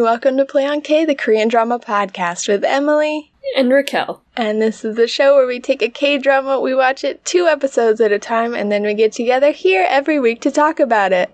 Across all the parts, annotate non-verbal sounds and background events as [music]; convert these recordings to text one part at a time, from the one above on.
and welcome to Play on K, the Korean drama podcast with Emily. And Raquel. And this is the show where we take a K drama, we watch it two episodes at a time, and then we get together here every week to talk about it.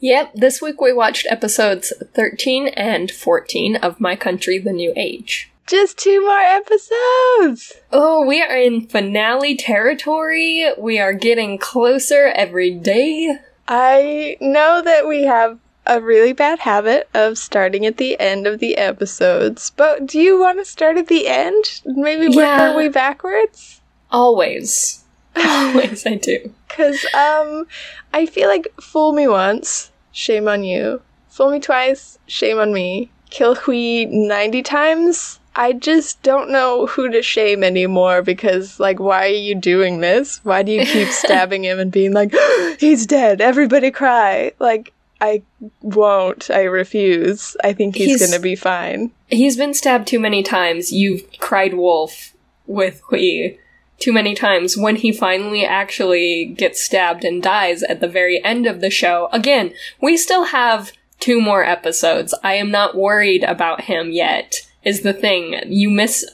Yep, this week we watched episodes 13 and 14 of My Country the New Age. Just two more episodes! Oh, we are in finale territory. We are getting closer every day. I know that we have a really bad habit of starting at the end of the episodes, but do you want to start at the end? Maybe work Yeah. our way backwards? Always. [laughs] Always, I do. Because, um, I feel like fool me once, shame on you. Fool me twice, shame on me. Kill Hui 90 times, I just don't know who to shame anymore because, like, why are you doing this? Why do you keep [laughs] stabbing him and being like, [gasps] he's dead, everybody cry? Like, I won't. I refuse. I think he's, He's- gonna be fine. He's been stabbed too many times. You've cried wolf with Hui too many times. When he finally actually gets stabbed and dies at the very end of the show, again, we still have two more episodes. I am not worried about him yet, is the thing. You miss.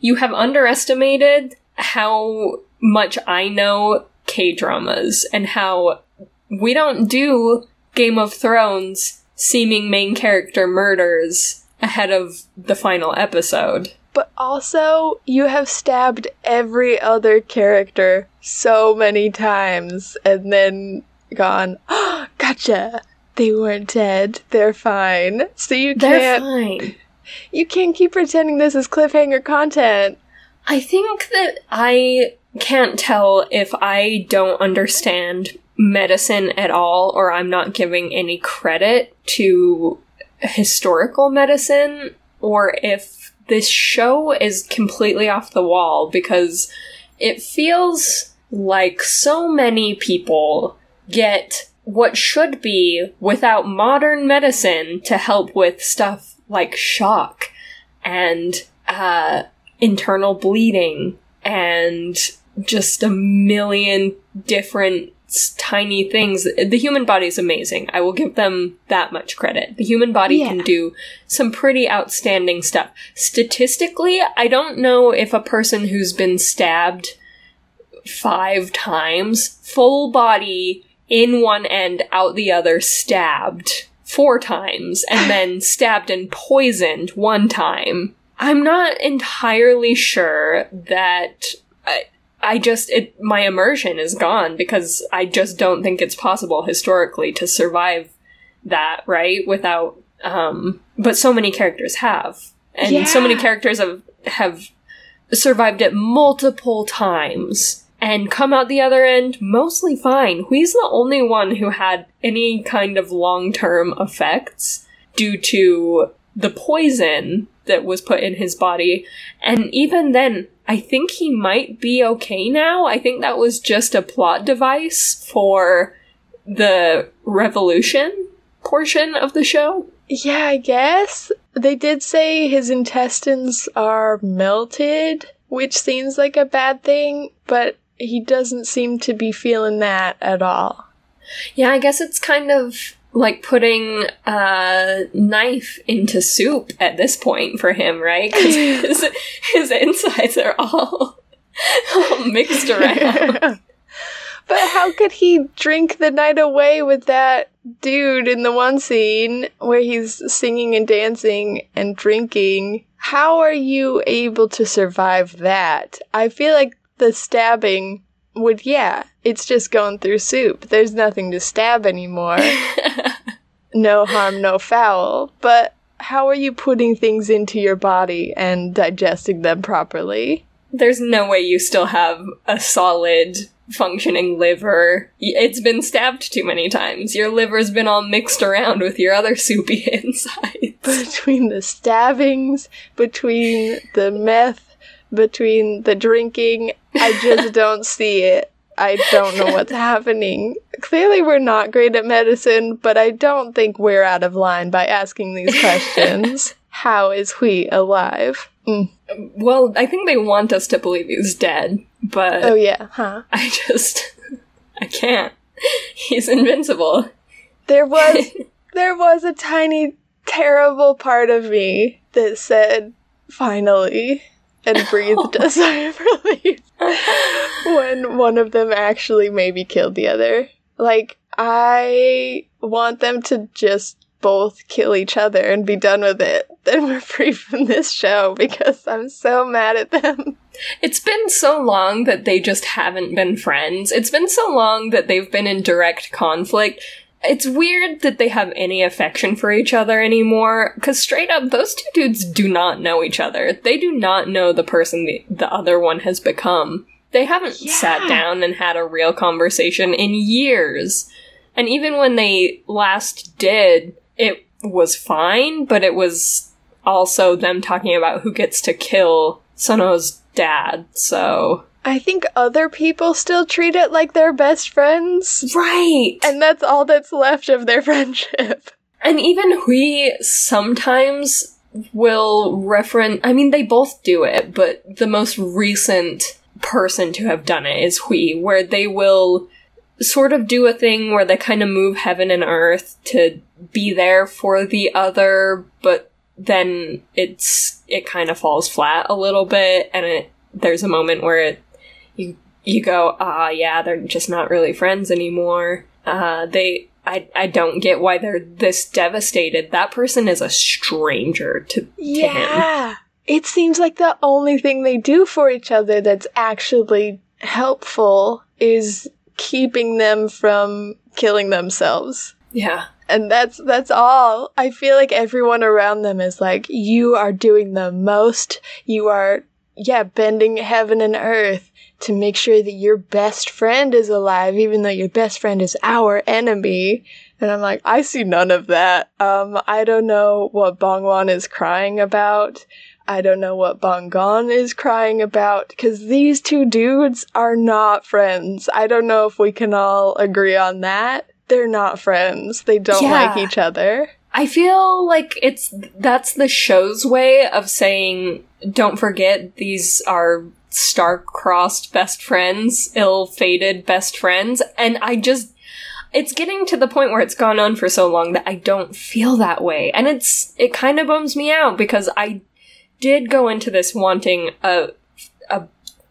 You have underestimated how much I know K dramas and how we don't do Game of Thrones seeming main character murders ahead of the final episode. But also, you have stabbed every other character so many times and then gone, oh, [gasps] gotcha. They weren't dead. They're fine. So you They're can't fine. [laughs] you can't keep pretending this is cliffhanger content. I think that I can't tell if I don't understand medicine at all or I'm not giving any credit to historical medicine or if this show is completely off the wall because it feels like so many people get what should be without modern medicine to help with stuff like shock and uh, internal bleeding and just a million different tiny things. The human body is amazing. I will give them that much credit. The human body Yeah. can do some pretty outstanding stuff. Statistically, I don't know if a person who's been stabbed five times, full body in one end, out the other, stabbed four times, and [laughs] then stabbed and poisoned one time. I'm not entirely sure that uh, I, just it my immersion is gone because I just don't think it's possible historically to survive that right without um but so many characters have and so many characters have have survived it multiple times and come out the other end mostly fine. Hui's the only one who had any kind of long term effects due to the poison that was put in his body. And even then, I think he might be okay now. I think that was just a plot device for the revolution portion of the show. Yeah, I guess. They did say his intestines are melted, which seems like a bad thing, but he doesn't seem to be feeling that at all. Yeah, I guess it's kind of like putting a knife into soup at this point for him, right? Because [laughs] his, his insides are all, [laughs] all mixed around. [laughs] But how could he drink the night away with that dude in the one scene where he's singing and dancing and drinking? How are you able to survive that? I feel like the stabbing would, yeah, it's just going through soup. There's nothing to stab anymore. [laughs] no harm, no foul. But how are you putting things into your body and digesting them properly? There's no way you still have a solid functioning liver. It's been stabbed too many times. Your liver's been all mixed around with your other soupy [laughs] insides. between the stabbings, between the meth, between the drinking. I just [laughs] don't see it. I don't know what's happening. Clearly, we're not great at medicine, but I don't think we're out of line by asking these [laughs] questions. How is Hui alive? Mm. Well, I think they want us to believe he's dead, but Oh, yeah, huh? I just. I can't. He's invincible. There was [laughs] there was a tiny terrible part of me that said, finally, and breathed a sigh of relief when one of them actually maybe killed the other. Like, I want them to just both kill each other and be done with it. [laughs] Then we're free from this show because I'm so mad at them. It's been so long that they just haven't been friends. It's been so long that they've been in direct conflict. It's weird that they have any affection for each other anymore, because straight up, those two dudes do not know each other. They do not know the person the, the other one has become. They haven't Yeah. sat down and had a real conversation in years. And even when they last did, it was fine, but it was also them talking about who gets to kill Sono's dad, so. I think other people still treat it like they're best friends. Right! And that's all that's left of their [laughs] friendship. And even Hui sometimes will reference. I mean, they both do it, but the most recent person to have done it is Hui, where they will sort of do a thing where they kind of move heaven and earth to be there for the other, but then it's it kind of falls flat a little bit, and it there's a moment where it you you go, ah, yeah, they're just not really friends anymore. Uh, they, I, I don't get why they're this devastated. That person is a stranger to, to him. Yeah. It seems like the only thing they do for each other that's actually helpful is keeping them from killing themselves. Yeah. And that's that's all. I feel like everyone around them is like, you are doing the most. You are yeah, bending heaven and earth to make sure that your best friend is alive, even though your best friend is our enemy. And I'm like, I see none of that. Um, I don't know what Bongwan is crying about. I don't know what Bongon is crying about because these two dudes are not friends. I don't know if we can all agree on that. They're not friends. They don't Yeah. like each other. I feel like it's that's the show's way of saying, don't forget these are star-crossed best friends, ill-fated best friends, and I just it's getting to the point where it's gone on for so long that I don't feel that way. And it's it kind of bums me out because I did go into this wanting a a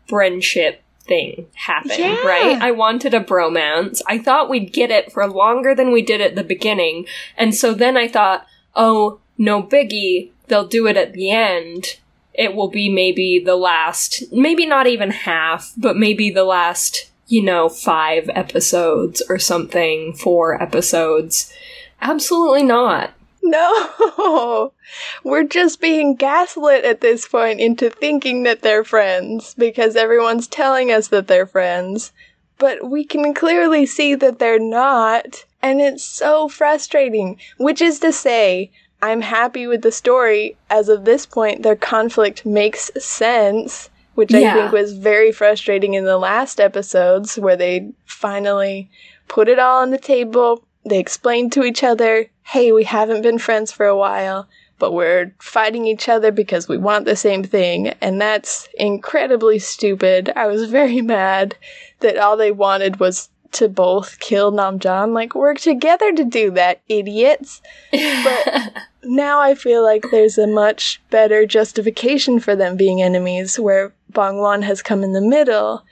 friendship thing happen, Yeah. right? I wanted a bromance. I thought we'd get it for longer than we did at the beginning. And so then I thought, oh, no biggie, they'll do it at the end. It will be maybe the last, maybe not even half, but maybe the last, you know, five episodes or something, four episodes. Absolutely not. No, [laughs] we're just being gaslit at this point into thinking that they're friends because everyone's telling us that they're friends, but we can clearly see that they're not, and it's so frustrating. Which is to say, I'm happy with the story. As of this point, their conflict makes sense, which I think was very frustrating in the last episodes where they finally put it all on the table. They explained to each other, hey, we haven't been friends for a while, but we're fighting each other because we want the same thing. And that's incredibly stupid. I was [laughs] very mad that all they wanted was to both kill Namjan. Like, work together to do that, idiots. But [laughs] now I feel like there's a much better justification for them being enemies, where Bongwan has come in the middle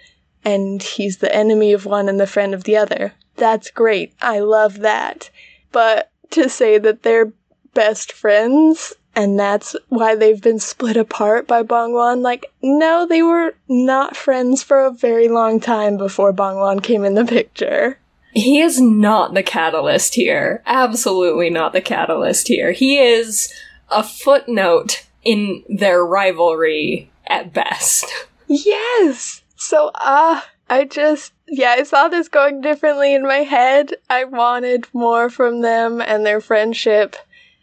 and he's the enemy of one and the friend of the other. That's great. I love that. But to say that they're best friends and that's why they've been split apart by Bongwan, like, no, they were not friends for a very long time before Bongwan came in the picture. He is not the catalyst here. Absolutely not the catalyst here. He is a footnote in their rivalry at best. Yes. So, uh, I just, yeah, I saw this going differently in my head. I wanted more from them and their friendship.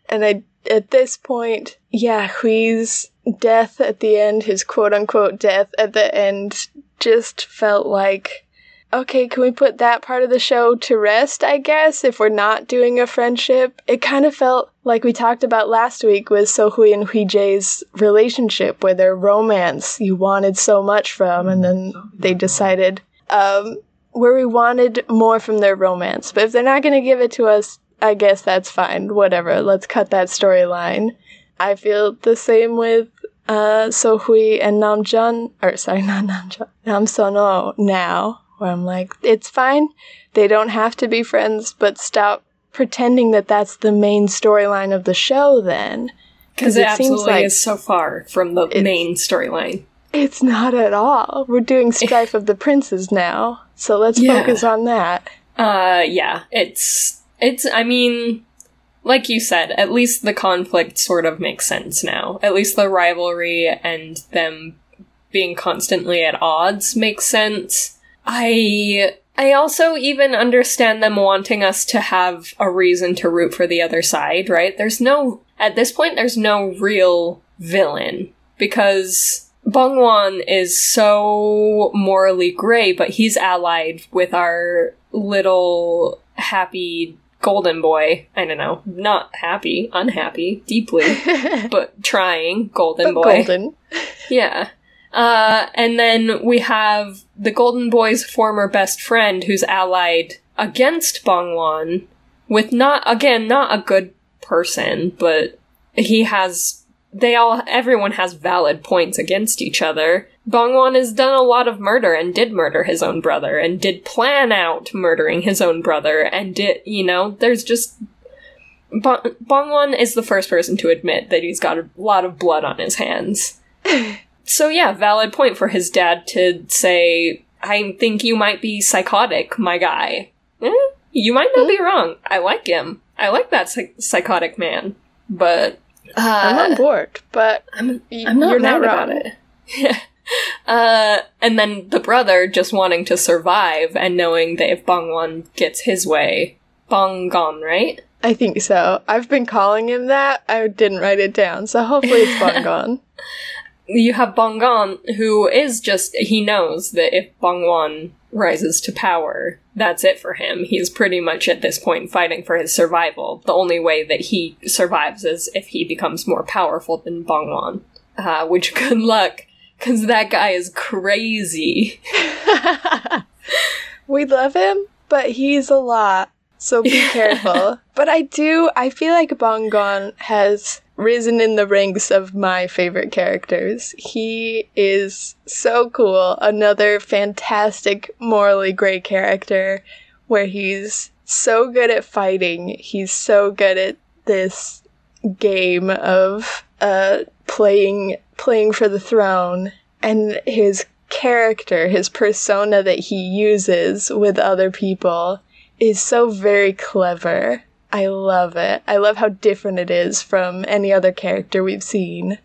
And I, at this point, yeah, Hui's death at the end, his quote unquote death at the end, just felt like, okay, can we put that part of the show to rest, I guess, if we're not doing a friendship? It kind of felt like we talked about last week with Sohui and Huijay's relationship, where their romance you wanted so much from, and then they decided, um, where we wanted more from their romance. But if they're not going to give it to us, I guess that's fine. Whatever. Let's cut that storyline. I feel the same with uh, Sohui and Namjoon, or sorry, [laughs] not Namjoon, Namsono now, where I'm like, it's fine. They don't have to be friends, but stop pretending that that's the main storyline of the show then. Because it, it absolutely like is so far from the main storyline. It's not at all. We're doing Strife of the Princes now, so let's yeah. focus on that. Uh, yeah, it's it's. I mean, like you said, at least the conflict sort of makes sense now. At least the rivalry and them being constantly at odds makes sense. I I also even understand them wanting us to have a reason to root for the other side, right? There's no at this point there's no real villain because Bongwon is so morally gray, but he's allied with our little happy golden boy. I don't know, not happy, unhappy, deeply, [laughs] but trying golden but boy. Golden. [laughs] Yeah. Uh, and then we have the Golden Boy's former best friend who's allied against Bongwon with not, again, not a good person, but he has, they all, everyone has valid points against each other. Bongwon has done a lot of murder and did murder his own brother and did plan out murdering his own brother and did, you know, there's just, Bongwon is the first person to admit that he's got a lot of blood on his hands. [laughs] So yeah, valid point for his dad to say, I think you might be psychotic, my guy. Eh, you might not be hmm? wrong. I like him. I like that psych- psychotic man. But uh, I'm on board. But I'm, I'm not, you're not wrong. about it. [laughs] uh, and then the brother just wanting to survive and knowing that if Bongwon gets his way, Bong gone, right? I think so. I've been calling him that. I didn't write it down, so hopefully it's Bong [laughs] gone. you have Bongwan, who is just, he knows that if Bongwan rises to power, that's it for him. He's pretty much at this point fighting for his survival. The only way that he survives is if he becomes more powerful than Bongwan. Uh, which, [laughs] good luck, because that guy is crazy. [laughs] we love him, but he's a lot. So be [laughs] careful. but I do, I feel like Bongwan has risen in the ranks of my favorite characters. He is so cool. Another fantastic, morally great character where he's so good at fighting. He's so good at this game of uh, playing playing for the throne and his character, his persona that he uses with other people is so very clever I love it. I love how different it is from any other character we've seen.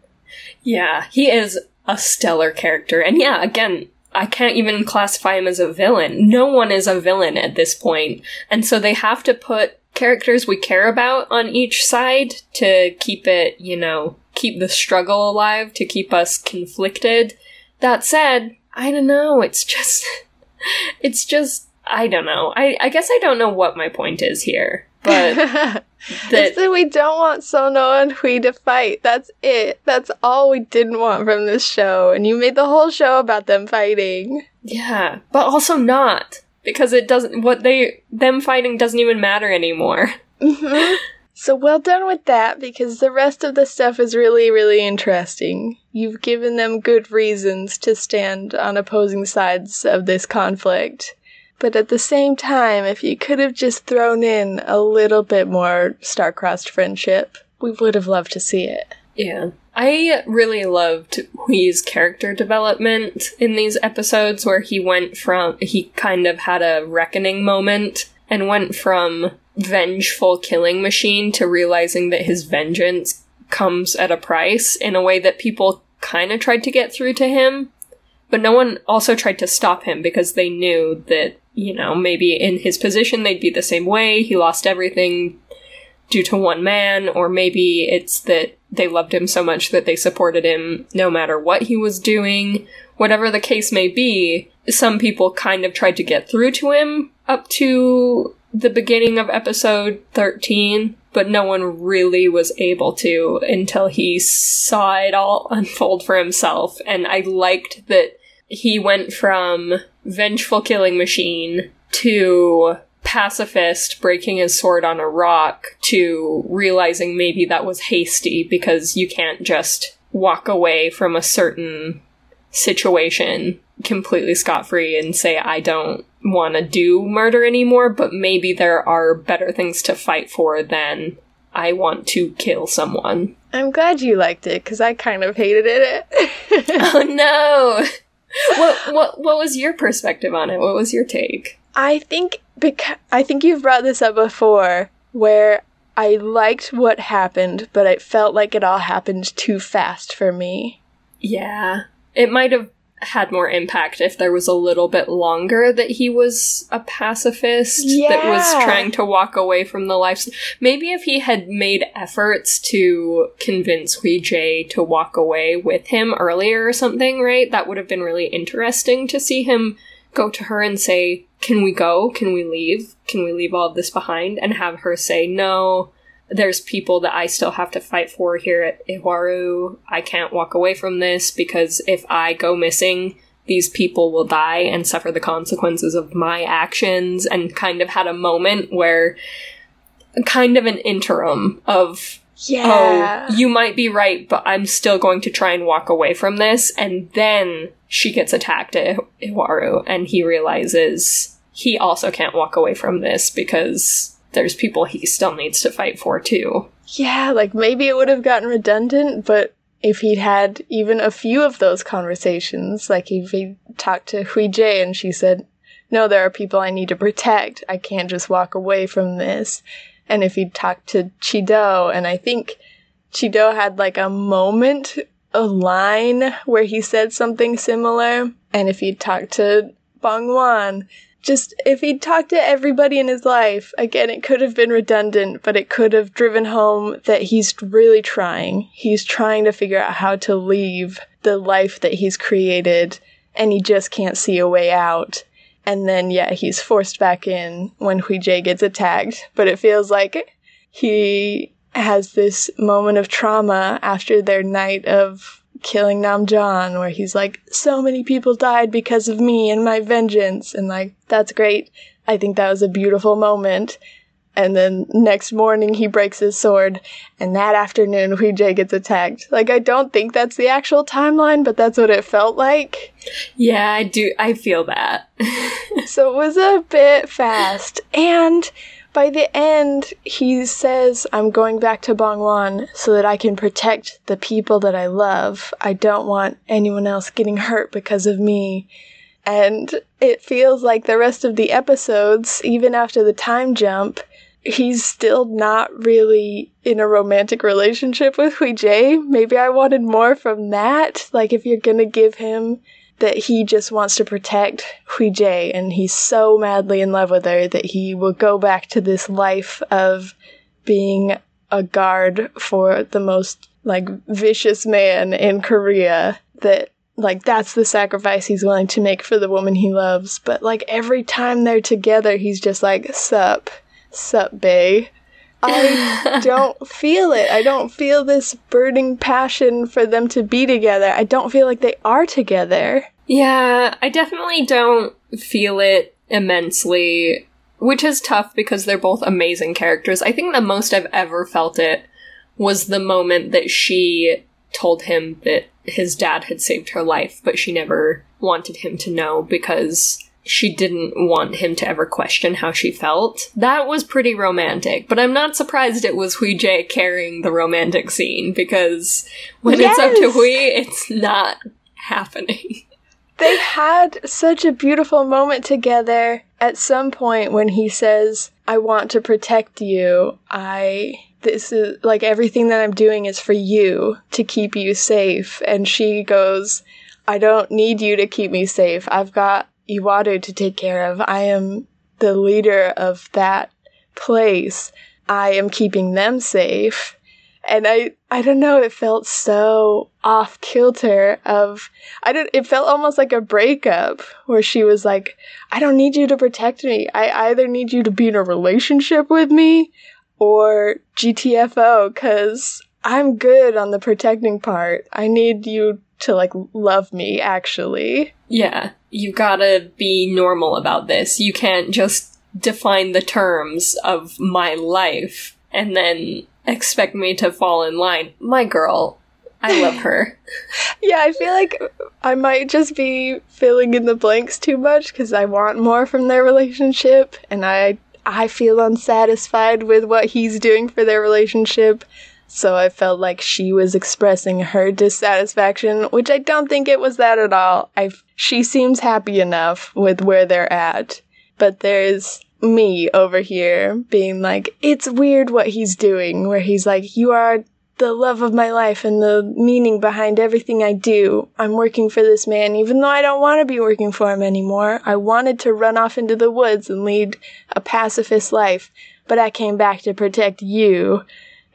Yeah, he is a stellar character. And yeah, again, I can't even classify him as a villain. No one is a villain at this point. And so they have to put characters we care about on each side to keep it, you know, keep the struggle alive, to keep us conflicted. That said, I don't know, it's just, [laughs] it's just, I don't know. I, I guess I don't know what my point is here but [laughs] that, that we don't want Sono and Hui to fight. That's it. That's all we didn't want from this show. And you made the whole show about them fighting. Yeah, but also not because it doesn't. What they them fighting doesn't even matter anymore. Mm-hmm. [laughs] So well done with that because the rest of the stuff is really, really interesting. You've given them good reasons to stand on opposing sides of this conflict. But at the same time, if you could have just thrown in a little bit more star-crossed friendship, we would have loved to see it. Yeah. I really loved Hui's character development in these episodes where he went from, he kind of had a reckoning moment and went from vengeful killing machine to realizing that his vengeance comes at a price in a way that people kind of tried to get through to him. But no one also tried to stop him because they knew that you know, maybe in his position they'd be the same way. He lost everything due to one man, or maybe it's that they loved him so much that they supported him no matter what he was doing. Whatever the case may be, some people kind of tried to get through to him up to the beginning of episode 13, but no one really was able to until he saw it all [laughs] unfold for himself. And I liked that he went from vengeful killing machine to pacifist breaking his sword on a rock to realizing maybe that was hasty because you can't just walk away from a certain situation completely scot free and say, I don't want to do murder anymore, but maybe there are better things to fight for than I want to kill someone. I'm glad you liked it because I kind of hated it. [laughs] [laughs] oh no! What what what was your perspective on it? What was your take? I think because I think you've brought this up before, where I liked what happened, but it felt like it all happened too fast for me. Yeah, it might have had more impact if there was a little bit longer that he was a pacifist yeah. that was trying to walk away from the life. Maybe if he had made efforts to convince Hui Jie to walk away with him earlier or something, right? That would have been really interesting to see him go to her and say, Can we go? Can we leave? Can we leave all of this behind? And have her say, No, there's people that I still have to fight for here at Iwaru. I can't walk away from this because if I go missing, these people will die and suffer the consequences of my actions, and kind of had a moment where kind of an interim of yeah. oh, you might be right, but I'm still going to try and walk away from this. And then she gets attacked at Iwaru, and he realizes he also can't walk away from this because there's people he still needs to fight for too. Yeah, like maybe it would have gotten redundant, but if he'd had even a few of those conversations, like if he talked to Hui Jie and she said, No, there are people I need to protect. I can't just walk away from this. And if he'd talked to Chido, and I think Chido had like a moment, a line where he said something similar. And if he'd talked to Bangwan, just if he'd talked to everybody in his life, again, it could have been redundant, but it could have driven home that he's really trying. He's trying to figure out how to leave the life that he's created, and he just can't see a way out. And then, yeah, he's forced back in when Hui Jie gets attacked, but it feels like he has this moment of trauma after their night of killing Namjan, where he's like, so many people died because of me and my vengeance. And like, that's great. I think that was a beautiful moment. And then next morning he breaks his sword, and that afternoon [laughs] Hui Jie gets attacked. Like I don't think that's the actual timeline, but that's what it felt like. Yeah, I do. I feel that. [laughs] so it was a bit fast, and by the end, he says, I'm going back to Bangwan so that I can protect the people that I love. I don't want anyone else getting hurt because of me. And it feels like the rest of the episodes, even after the time jump, he's still not really in a romantic relationship with Hui Jie. Maybe I wanted more from that. Like, if you're gonna give him that he just wants to protect Hui Jie and he's so madly in love with her that he will go back to this life of being a guard for the most like vicious man in Korea that like that's the sacrifice he's willing to make for the woman he loves. But like every time they're together he's just like sup. Sup bae I [laughs] don't feel it. I don't feel this burning passion for them to be together. I don't feel like they are together. Yeah, I definitely don't feel it immensely, which is tough because they're both amazing characters. I think the most I've ever felt it was the moment that she told him that his dad had saved her life, but she never wanted him to know because she didn't want him to ever question how she felt. That was pretty romantic, but I'm not surprised it was Hui Jie carrying the romantic scene because when yes! it's up to Hui, it's not happening. [laughs] They had such a beautiful moment together at some point when he says, I want to protect you. I this is like everything that I'm doing is for you to keep you safe. And she goes, I don't need you to keep me safe. I've got Ihuaru to take care of. I am the leader of that place. I am keeping them safe. And I, I don't know, it felt so off kilter of, I don't, it felt almost like a breakup where she was like, I don't need you to protect me. I either need you to be in a relationship with me or GTFO cause I'm good on the protecting part. I need you to like love me actually. Yeah, you gotta be normal about this. You can't just define the terms of my life and then expect me to fall in line. My girl, I love her. [laughs] Yeah, I feel like I might just be filling in the blanks too much because I want more from their relationship, and I I feel unsatisfied with what he's doing for their relationship. So I felt like she was expressing her dissatisfaction, which I don't think it was that at all. I she seems happy enough with where they're at, but there's me over here being like, it's weird what he's doing, where he's like, you are the love of my life and the meaning behind everything I do. I'm working for this man, even though I don't want to be working for him anymore. I wanted to run off into the woods and lead a pacifist life, but I came back to protect you.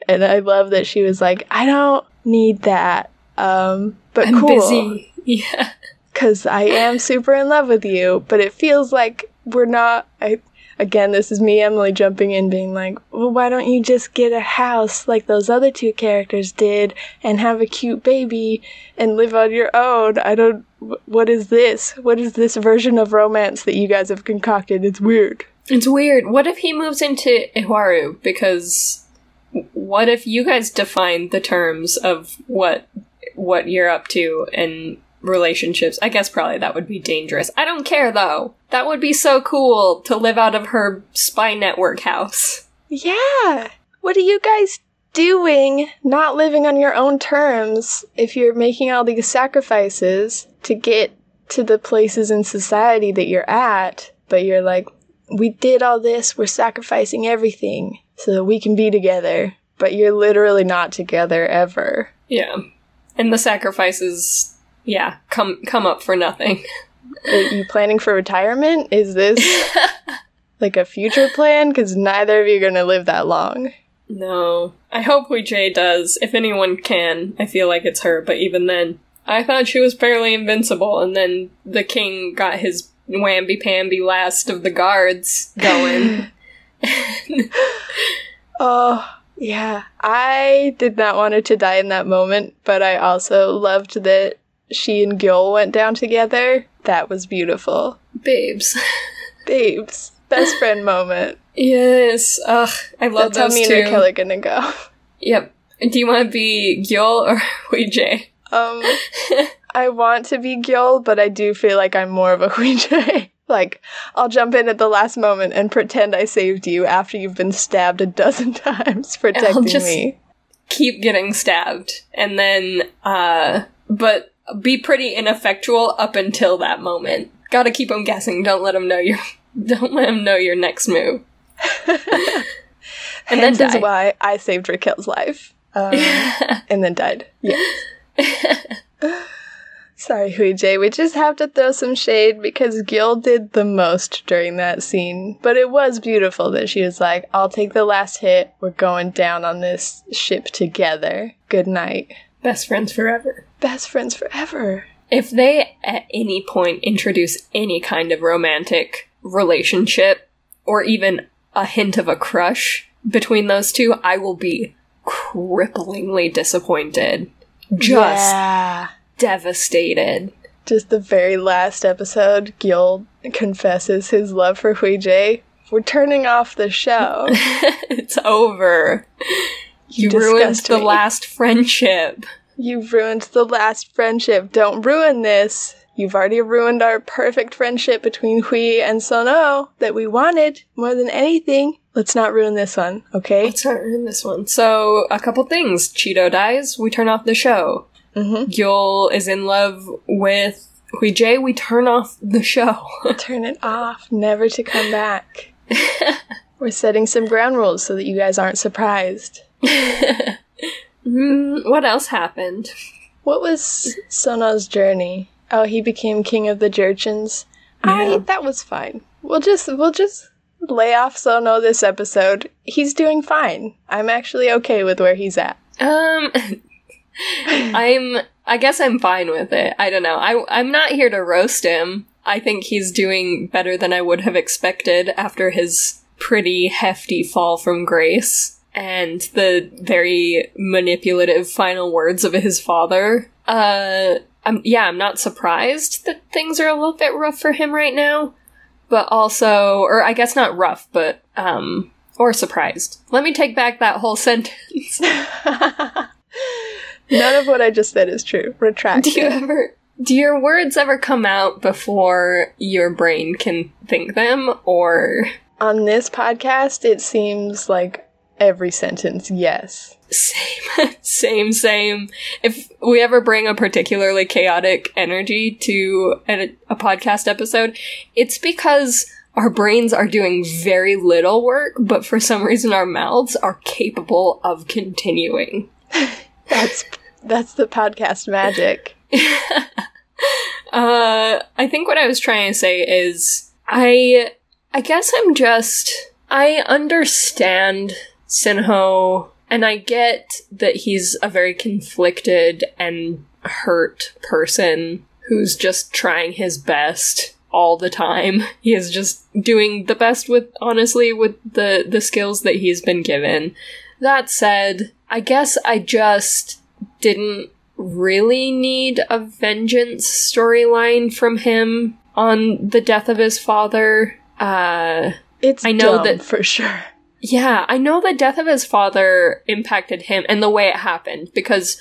And I love that she was like, I don't need that. Um, but I'm cool. busy. [laughs] Yeah. Cause I am super in love with you, but it feels like we're not, I, again, this is me, Emily, jumping in, being like, well, why don't you just get a house like those other two characters did and have a cute baby and live on your own? I don't, what is this? What is this version of romance that you guys have concocted? It's weird. It's weird. What if he moves into Iharu? Because what if you guys define the terms of what what you're up to and relationships? I guess probably that would be dangerous. I don't care though. That would be so cool to live out of her spy network house. Yeah. What are you guys doing not living on your own terms if you're making all these sacrifices to get to the places in society that you're at? But you're like, we did all this, we're sacrificing everything so that we can be together. But you're literally not together ever. Yeah. And the sacrifices yeah, come come up for nothing. Are you planning for retirement? Is this [laughs] like a future plan? Because neither of you are going to live that long. No. I hope Hui does. If anyone can, I feel like it's her, but even then, I thought she was fairly invincible, and then the king got his whamby pamby last of the guards [laughs] going. [laughs] Oh, yeah. I did not want her to die in that moment, but I also loved that she and Gil went down together. That was beautiful. Babes. [laughs] Babes. Best friend moment. yes. Ugh, I love That's how those me and two. Raquel are gonna go. Yep. Do you want to be Gil or [laughs] Hui Um, I want to be Gil, but I do feel like I'm more of a Huijie. Like, I'll jump in at the last moment and pretend I saved you after you've been stabbed a dozen [laughs] times protecting just- me. keep getting stabbed and then uh but be pretty ineffectual up until that moment gotta keep them guessing don't let them know your [laughs] don't let them know your next move [laughs] and then is die. why I saved Raquel's life. Um, and then died. Yes. Sorry, Huijie. We just have to throw some shade because Gil did the most during that scene. But it was beautiful that she was like, I'll take the last hit. We're going down on this ship together. Good night. best friends forever Best friends forever. if they at any point introduce any kind of romantic relationship or even a hint of a crush between those two i will be cripplingly disappointed just Yeah. Devastated. Just the very last episode, Gil confesses his love for Huijie. We're turning off the show. [laughs] it's over. You, You ruined the me. last friendship. You've ruined the last friendship. Don't ruin this. You've already ruined our perfect friendship between Hui and Sono oh that we wanted more than anything. Let's not ruin this one, okay? Let's not ruin this one. So, a couple things. Chido dies, we turn off the show. Mm-hmm. Yul is in love with Huijie, we turn off the show. [laughs] Turn it off, never to come back. [laughs] We're setting some ground rules so that you guys aren't surprised. [laughs] Mm, what else happened? What was Sono's journey? Oh, he became king of the Jurchens. I that was fine. We'll just we'll just lay off Sono this episode. He's doing fine. I'm actually okay with where he's at. Um, [laughs] I'm. I guess I'm fine with it. I don't know. I I'm not here to roast him. I think he's doing better than I would have expected after his pretty hefty fall from grace and the very manipulative final words of his father. Uh, I'm yeah. I'm not surprised that things are a little bit rough for him right now. but also, or I guess not rough, but um, or surprised. Let me take back that whole [laughs] sentence. [laughs] None of what I just said is true. Retract. do you ever? Do your words ever come out before your brain can think them, or On this podcast, it seems like every sentence, yes. Same, [laughs] same, same. If we ever bring a particularly chaotic energy to a, a podcast episode, it's because our brains are doing very little work, but for some reason our mouths are capable of continuing. [laughs] That's that's the podcast magic. [laughs] Uh, I think what I was trying to say is I I guess I'm just I understand Sinho and I get that he's a very conflicted and hurt person who's just trying his best all the time. [laughs] He is just doing the best with honestly with the the skills that he's been given. That said, I guess I just didn't really need a vengeance storyline from him on the death of his father. Uh It's I know that- for sure. yeah, I know the death of his father impacted him and the way it happened because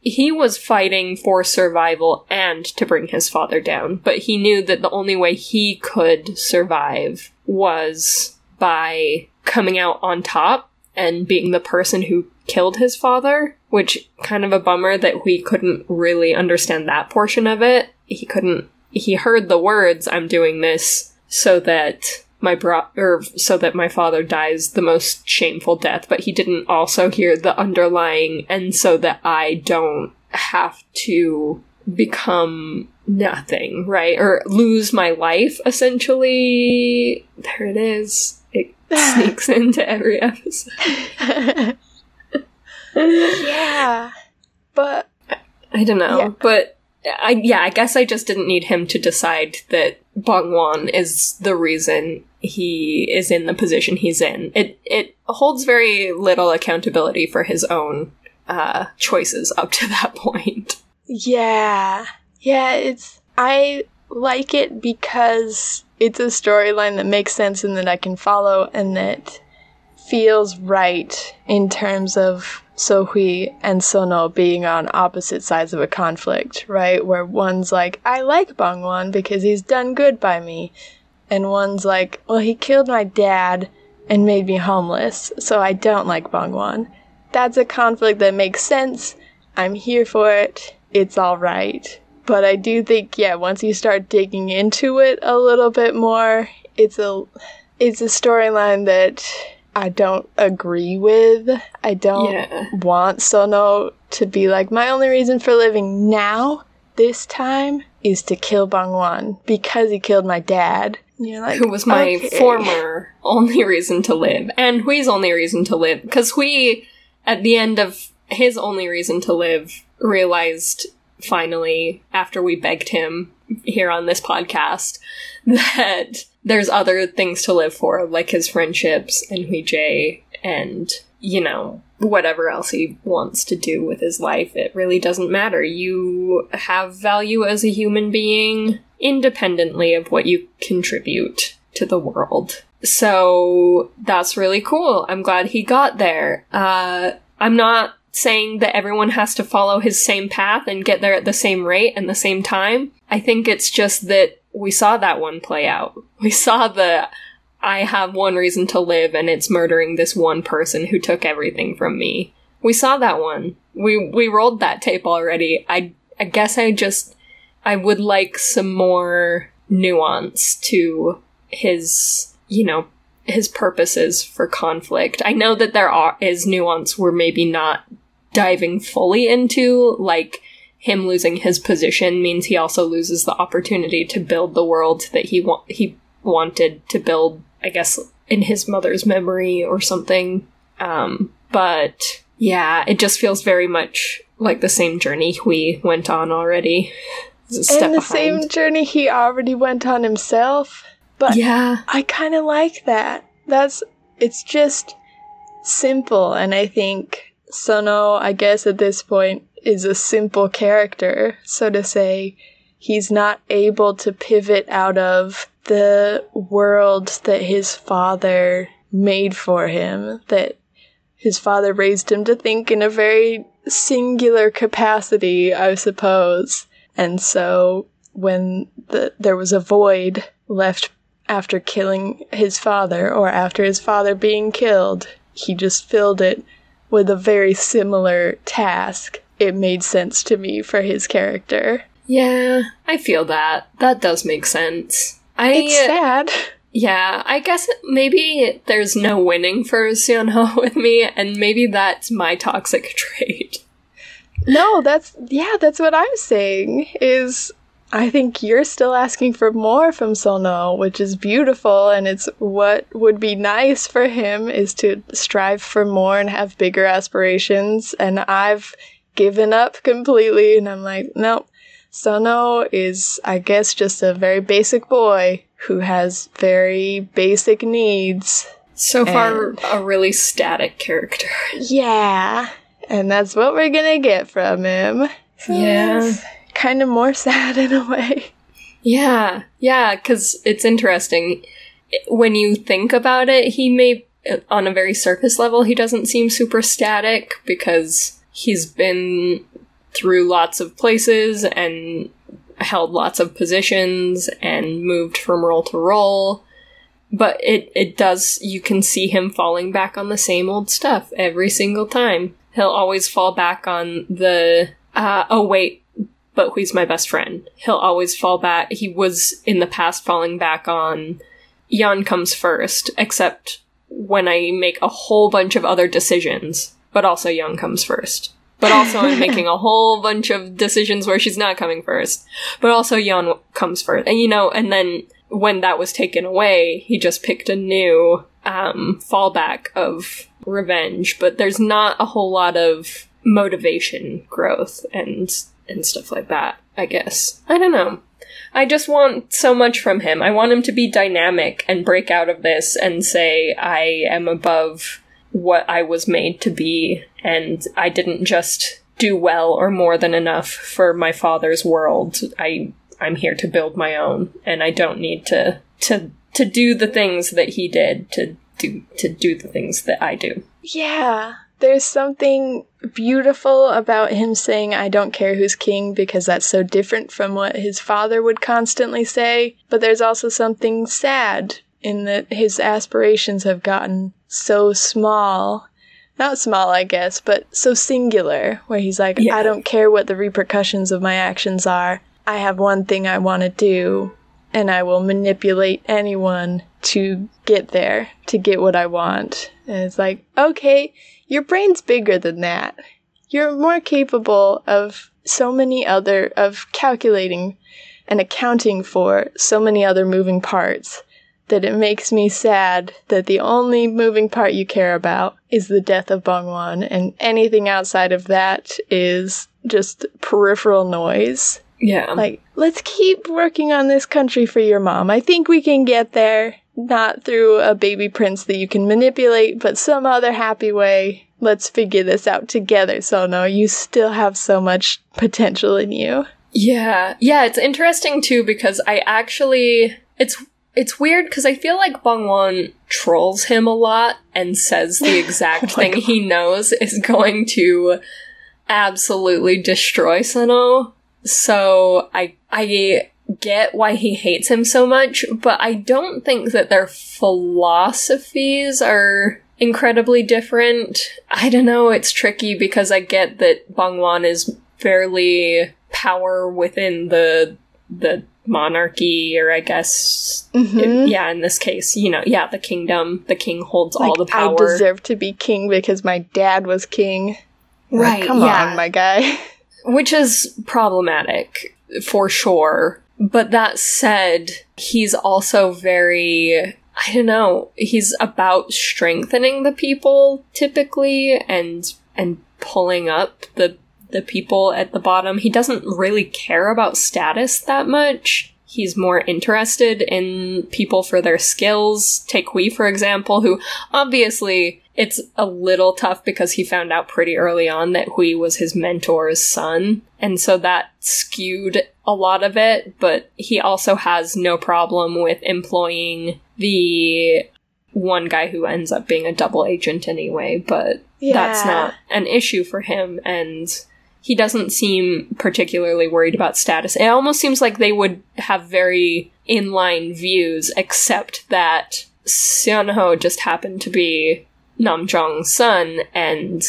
he was fighting for survival and to bring his father down, but he knew that the only way he could survive was by coming out on top and being the person who killed his father, which kind of a bummer that we couldn't really understand that portion of it. He couldn't he heard the words I'm doing this so that my bro or so that my father dies the most shameful death, but he didn't also hear the underlying and so that I don't have to become nothing, right? Or lose my life essentially. There it is. It [laughs] sneaks into every episode. yeah. But I don't know, Yeah. but I yeah, I guess I just didn't need him to decide that Bongwan is the reason he is in the position he's in. It it holds very little accountability for his own uh, choices up to [laughs] that point. yeah. Yeah, it's I like it because it's a storyline that makes sense and that I can follow and that feels right in terms of Sohui and Sono being on opposite sides of a conflict, right? Where one's like, I like Bangwan because he's done good by me. And one's like, well, he killed my dad and made me homeless, so I don't like Bangwan. That's a conflict that makes sense. I'm here for it. It's alright. But I do think, yeah, once you start digging into it a little bit more, it's a it's a storyline that I don't agree with. I don't Yeah. want Sono to be like, my only reason for living now, this time, is to kill Bangwan because he killed my dad. You're like, Who was my okay. former only reason to live, and Hui's only reason to live, because Hui, at the end of his only reason to live, realized finally, after we begged him here on this podcast, [laughs] that there's other things to live for, like his friendships and Hui and, you know, whatever else he wants to do with his life. It really doesn't matter. You have value as a human being independently of what you contribute to the world. So that's really cool. I'm glad he got there. Uh, I'm not saying that everyone has to follow his same path and get there at the same rate and the same time. I think it's just that we saw that one play out. [laughs] We saw the I have one reason to live and it's murdering this one person who took everything from me. We saw that one. We we rolled that tape already. I I guess I just I would like some more nuance to his, you know, his purposes for conflict. I know that there are is nuance we're maybe not diving fully into, like him losing his position means he also loses the opportunity to build the world that he wa- he wanted to build, I guess in his mother's memory or something. Um, but yeah, it just feels very much like the same journey we went on already. It's a step and the behind. same journey he already went on himself. But yeah, I kind of like that. That's it's just simple, and I think Sono, I guess at this point, is a simple character. So to say, he's not able to pivot out of the world that his father made for him, that his father raised him to think in a very singular capacity, I suppose. And so when the, there was a void left after killing his father or after his father being killed, he just filled it with a very similar task. It made sense to me for his character. Yeah, I feel that. That does make sense. I It's uh, sad. Yeah, I guess maybe there's no winning for Seonho [laughs] with me, and maybe that's my toxic [laughs] trait. No, that's yeah, that's what I'm saying. Is I think you're still asking for more from Sono, which is beautiful, and it's what would be nice for him is to strive for more and have bigger aspirations. And I've given up completely, and I'm like, nope. Sono is, I guess, just a very basic boy who has very basic needs. So far, a really static character. Yeah, and that's what we're gonna get from him. Yeah. Kind of more [laughs] sad in a way. Yeah, yeah, because it's interesting. When you think about it, he may, on a very surface level, he doesn't seem super static because he's been through lots of places and held lots of positions and moved from role to role. But it, it does, you can see him falling back on the same old stuff every single time. He'll always fall back on the, uh, oh wait, but he's my best friend. He'll always fall back. He was in the past falling back on Yan comes first, except when I make a whole bunch of other decisions, but also Yan comes first. But also I'm [laughs] making a whole bunch of decisions where she's not coming first, but also Yan comes first. And you know, and then when that was taken away, he just picked a new um, fallback of revenge, but there's not a whole lot of motivation growth and and stuff like that, I guess. I don't know. I just want so much from him. I want him to be dynamic and break out of this and say, I am above what I was made to be, and I didn't just do well or more than enough for my father's world. I I'm here to build my own, and I don't need to to to do the things that he did to do to do the things that I do. Yeah, there's something beautiful about him saying, I don't care who's king, because that's so different from what his father would constantly say. But there's also something sad in that his aspirations have gotten so small. Not small, I guess, but so singular, where he's like, Yeah. I don't care what the repercussions of my actions are. I have one thing I want to do, and I will manipulate anyone to get there, to get what I want. And it's like, okay, your brain's bigger than that. You're more capable of so many other, of calculating and accounting for so many other moving parts that it makes me sad that the only moving part you care about is the death of Bongwon, and anything outside of that is just peripheral noise. Yeah. Like, let's keep working on this country for your mom. I think we can get there, not through a baby prince that you can manipulate, but some other happy way. Let's figure this out together, Sono. You still have so much potential in you. Yeah, yeah, it's interesting too because I actually it's it's weird because I feel like Bongwon trolls him a lot and says the [laughs] exact oh thing he knows is going to absolutely destroy Sano. So I I get why he hates him so much, but I don't think that their philosophies are incredibly different. I don't know, it's tricky because I get that Bangwan is fairly power within the the monarchy or I guess Mhm. yeah, in this case, you know, yeah, the kingdom, the king holds all the power. I deserve to be king because my dad was king. Like, Right, come yeah. on, my guy. [laughs] which is problematic for sure. But that said, he's also very I don't know, he's about strengthening the people typically and and pulling up the the people at the bottom. He doesn't really care about status that much. He's more interested in people for their skills. Take Hui, for example, who obviously it's a little tough because he found out pretty early on that Hui was his mentor's son. And so that skewed a lot of it, but he also has no problem with employing the one guy who ends up being a double agent anyway, but that's not an issue for him and he doesn't seem particularly worried about status. It almost seems like they would have very inline views, except that Seonho just happened to be Namjong's son, and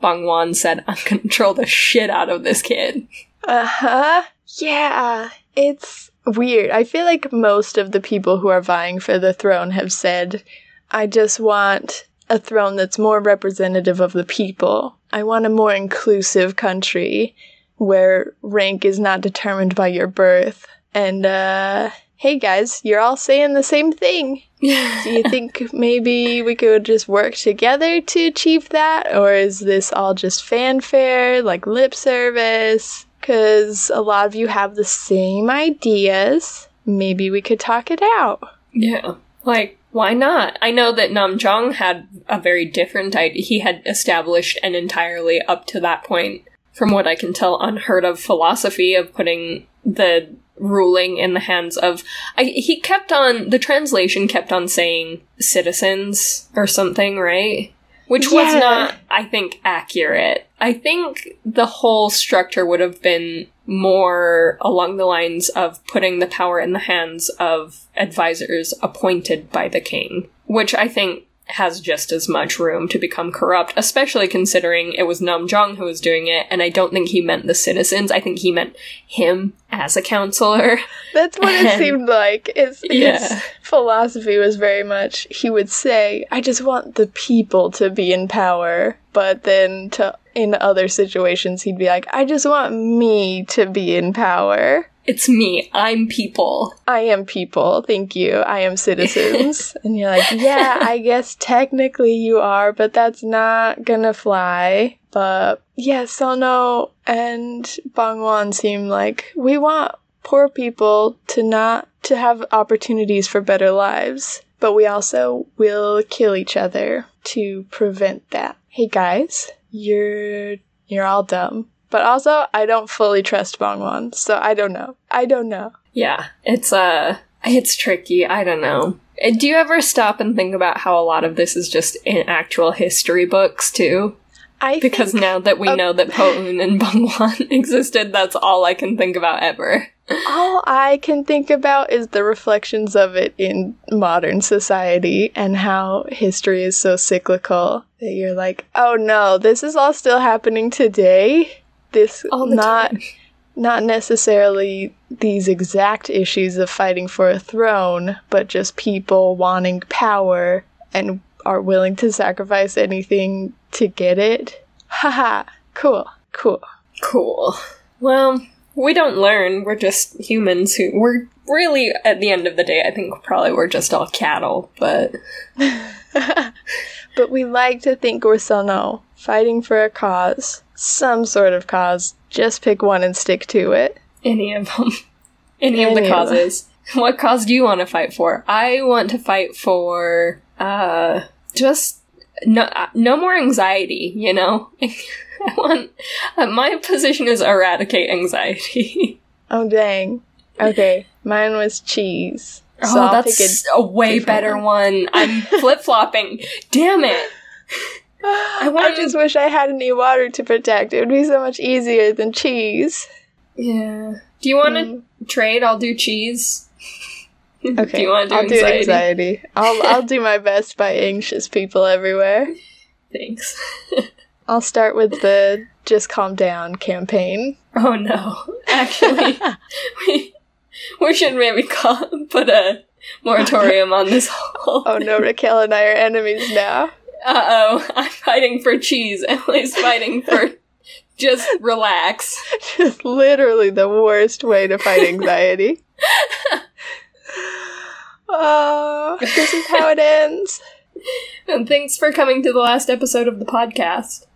Bang Wan said, I'm gonna control the shit out of this kid. Uh huh. Yeah. It's weird. I feel like most of the people who are vying for the throne have said, I just want a throne that's more representative of the people. I want a more inclusive country where rank is not determined by your birth. And, uh, hey guys, you're all saying the same thing. Do you [laughs] think maybe we could just work together to achieve that? Or is this all just fanfare, like lip service? Because a lot of you have the same ideas. Maybe we could talk it out. Yeah. Like, why not? I know that Namjong had a very different idea. He had established an entirely, up to that point, from what I can tell, unheard of philosophy of putting the ruling in the hands of. I, he kept on, the translation kept on saying citizens or something, right? Which was not, I think, accurate. I think the whole structure would have been more along the lines of putting the power in the hands of advisors appointed by the king, which I think has just as much room to become corrupt, especially considering it was Namjong who was doing it, and I don't think he meant the citizens. I think he meant him as a counselor. That's what it [laughs] seemed like. His, his philosophy was very much he would say, I just want the people to be in power. But then to in other situations he'd be like, I just want me to be in power. It's me. I'm people. I am people, thank you. I am citizens. [laughs] and you're like, yeah, I guess technically you are, but that's not gonna fly. But yeah, Sono and Bangwan seem like we want poor people to not to have opportunities for better lives, but we also will kill each other to prevent that. Hey guys, you're you're all dumb. But also, I don't fully trust Bangwan, so I don't know. I don't know. Yeah, it's uh it's tricky. I don't know. Uh, Do you ever stop and think about how a lot of this is just in actual history books too? I Because think now that we know that Poun and [laughs] Bangwan [laughs] existed, that's all I can think about ever. all I can think about is the reflections of it in modern society and how history is so cyclical that you're like, oh no, this is all still happening today. This not [laughs] not necessarily these exact issues of fighting for a throne, but just people wanting power and are willing to sacrifice anything to get it. Haha, cool, cool. Cool. Well, we don't learn. We're just humans who we're really at the end of the day. I think probably we're just all cattle, but [laughs] but we like to think we're so Sono, fighting for a cause, some sort of cause. Just pick one and stick to it. any of them, [laughs] any, of Any the of them. causes. [laughs] What cause do you want to fight for? I want to fight for uh just no uh, no more anxiety. You know, [laughs] I want uh, my position is eradicate anxiety. Oh dang. Okay, mine was cheese. So oh, I'll that's pick a way different better one. one. I'm flip flopping. Damn it. I want- just wish I had any water to protect. It would be so much easier than cheese. Yeah. Do you want to Mm. trade? I'll do cheese. [laughs] Okay, do you want to do I'll anxiety? do anxiety. I'll [laughs] I'll do my best by anxious people everywhere. Thanks. [laughs] I'll start with the just calm down campaign. Oh no. Actually, we, we should maybe call, put a moratorium on this whole. Oh no, Raquel and I are enemies now. Uh oh. [laughs] I'm fighting for cheese. [laughs] Emily's fighting for [laughs] just relax. Just literally the worst way to fight anxiety. Oh, this is how it ends. And thanks for coming to the last episode of the podcast.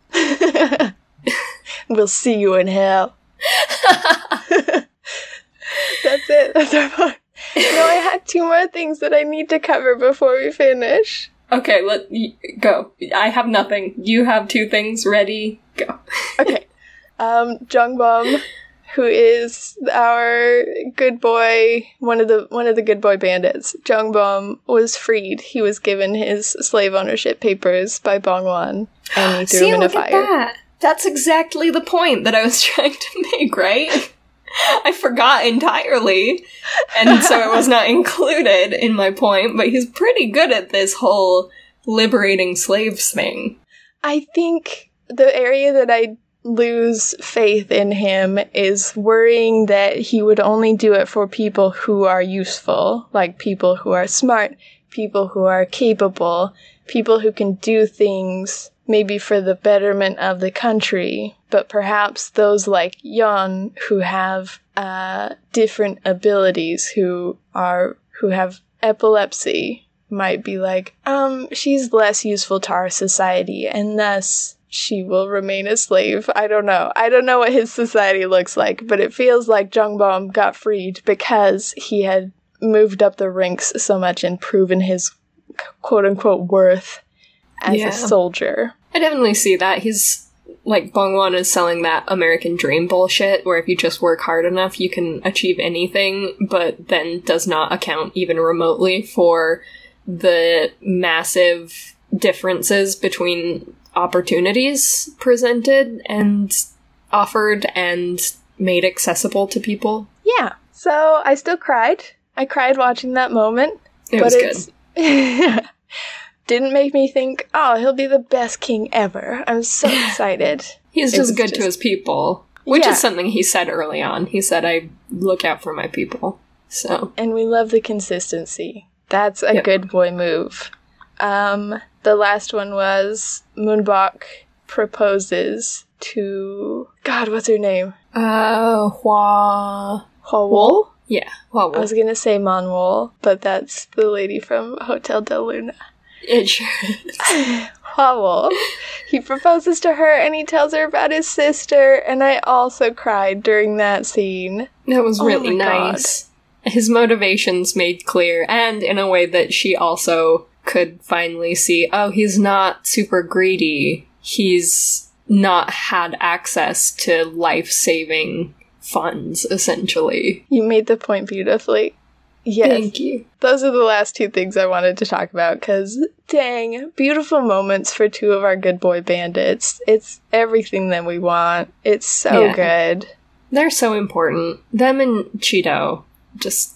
we'll see you in hell. That's it. That's our part. No, I had two more things that I need to cover before we finish. Okay, let y- go. I have nothing. You have two things ready. Go. [laughs] Okay. Um, Jungbum who is our good boy, one of the one of the good boy bandits. Jongbom was freed. He was given his slave ownership papers by Bongwan, and he [gasps] threw See, him in a fire. that. That's exactly the point that I was [laughs] trying to make, right? I forgot entirely, and so it was not included in my point, but he's pretty good at this whole liberating slaves thing. I think the area that I lose faith in him is worrying that he would only do it for people who are useful, like people who are smart, people who are capable, people who can do things maybe for the betterment of the country, but perhaps those like Yon who have uh, different abilities, who are who have epilepsy, might be like, um, she's less useful to our society, and thus she will remain a slave. I don't know. I don't know what his society looks like, but it feels like Jongbom got freed because he had moved up the ranks so much and proven his quote unquote worth as Yeah. a soldier. I definitely see that. He's like Bongwan is selling that American dream bullshit where if you just work hard enough you can achieve anything, but then does not account even remotely for the massive differences between opportunities presented and offered and made accessible to people. Yeah. So I still cried. I cried watching that moment. It but was good. [laughs] didn't make me think, oh, he'll be the best king ever. I'm so [laughs] excited. He's just good to his people, which Yeah. is something he said early on. He said, "I look out for my people." So and we love the consistency. That's a Yep. good boy move. Um, the last one was Moonbok proposes to God. What's her name? uh, Hua, Hua yeah, Hua. I was gonna say Monwol, but that's the lady from Hotel Del Luna. It sure is. Howell. He proposes to her and he tells her about his sister, and I also cried during that scene. That was Oh really God. nice. His motivations made clear, and in a way that she also could finally see oh, he's not super greedy. He's not had access to life saving funds, essentially. You made the point beautifully. Yes, Thank you. those are the last two things I wanted to talk about because, dang, beautiful moments for two of our good boy bandits. It's everything that we want. It's so Yeah. good. They're so important. Them and Chido, just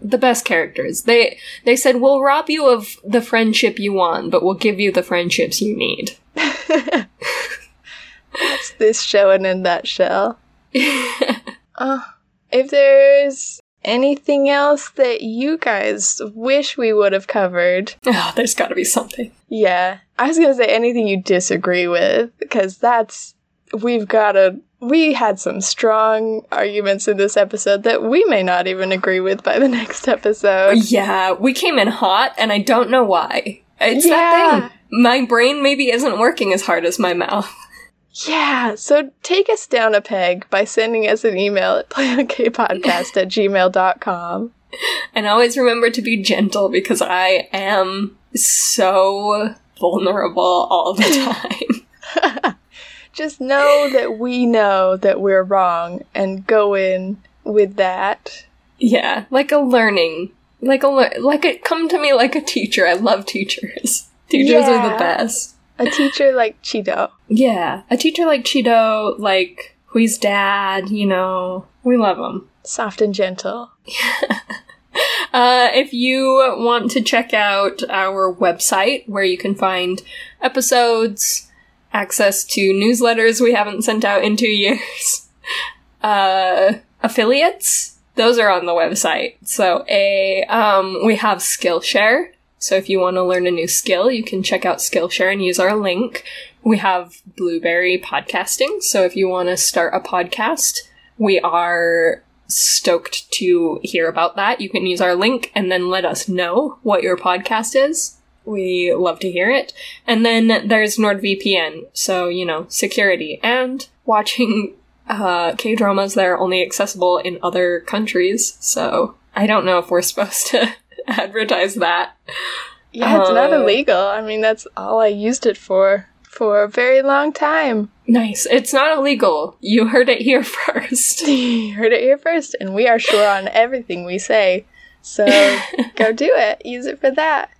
the best characters. They they said we'll rob you of the friendship you want, but we'll give you the friendships you need. [laughs] [laughs] That's this show in a nutshell. [laughs] Uh, if there's anything else that you guys wish we would have covered, oh, there's got to be something. yeah, I was gonna say anything you disagree with, because that's we've got a we had some strong arguments in this episode that we may not even agree with by the [laughs] next episode. Yeah, we came in hot, and I don't know why. It's Yeah. that thing. My brain maybe isn't working as hard as my mouth. Yeah, so take us down a peg by sending us an email at playokpodcast at gmail.com. And always remember to be gentle because I am so vulnerable all the [laughs] time. [laughs] Just know that we know that we're wrong and go in with that. yeah, like a learning, like a lear- like a come to me like a teacher. I love teachers. Teachers are the best. A teacher like Chido. Yeah, a teacher like Chido, like Hui's dad. You know, we love him. Soft and gentle. [laughs] Uh, if you want to check out our website where you can find episodes, access to newsletters we haven't sent out in two years, [laughs] uh, affiliates, those are on the website. So a, um, we have Skillshare. So if you want to learn a new skill, you can check out Skillshare and use our link. We have Blueberry Podcasting. So if you want to start a podcast, we are stoked to hear about that. You can use our link and then let us know what your podcast is. We love to hear it. And then there's NordVPN, so, you know, security and watching uh, K dramas that are only accessible in other countries. So I don't know if we're supposed to [laughs] advertise that. Yeah, it's not Uh, illegal. I mean, that's all I used it for for a very long time. Nice. It's not illegal. You heard it here [laughs] first. [laughs] you heard it here first, and we are sure on everything we say. So go do it. Use it for that.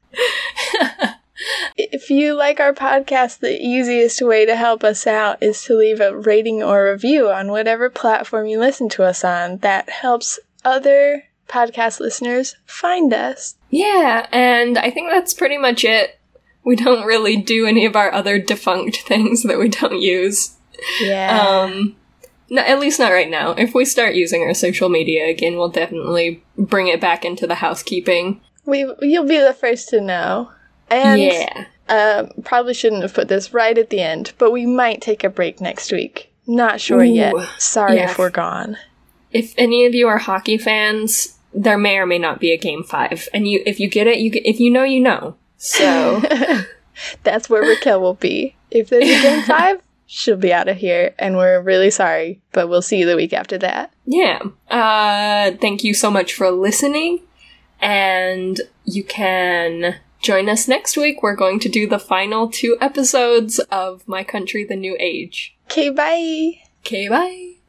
If you like our podcast, the easiest way to help us out is to leave a rating or review on whatever platform you listen to us on. That helps other podcast listeners find us. Yeah, and I think that's pretty much it. We don't really do any of our other defunct [laughs] things that we don't use. Yeah. Um, no, at least not right now. If we start using our social media again, we'll definitely bring it back into the housekeeping. we you'll be the first to know. And yeah. uh, probably shouldn't have put this right at the end, but we might take a break next week. Not sure Ooh, yet. Sorry yeah. if we're gone. If any of you are hockey fans, there may or may not be a game five, and you, if you get it, you get, if you know, you know. So [laughs] That's where Raquel will be. If there's a game [laughs] five, she'll be out of here, and we're really sorry, but we'll see you the week after that. yeah. Uh, thank you so much for listening, and you can join us next week. We're going to do the final two episodes of My Country: The New Age. Okay, bye. Okay, bye.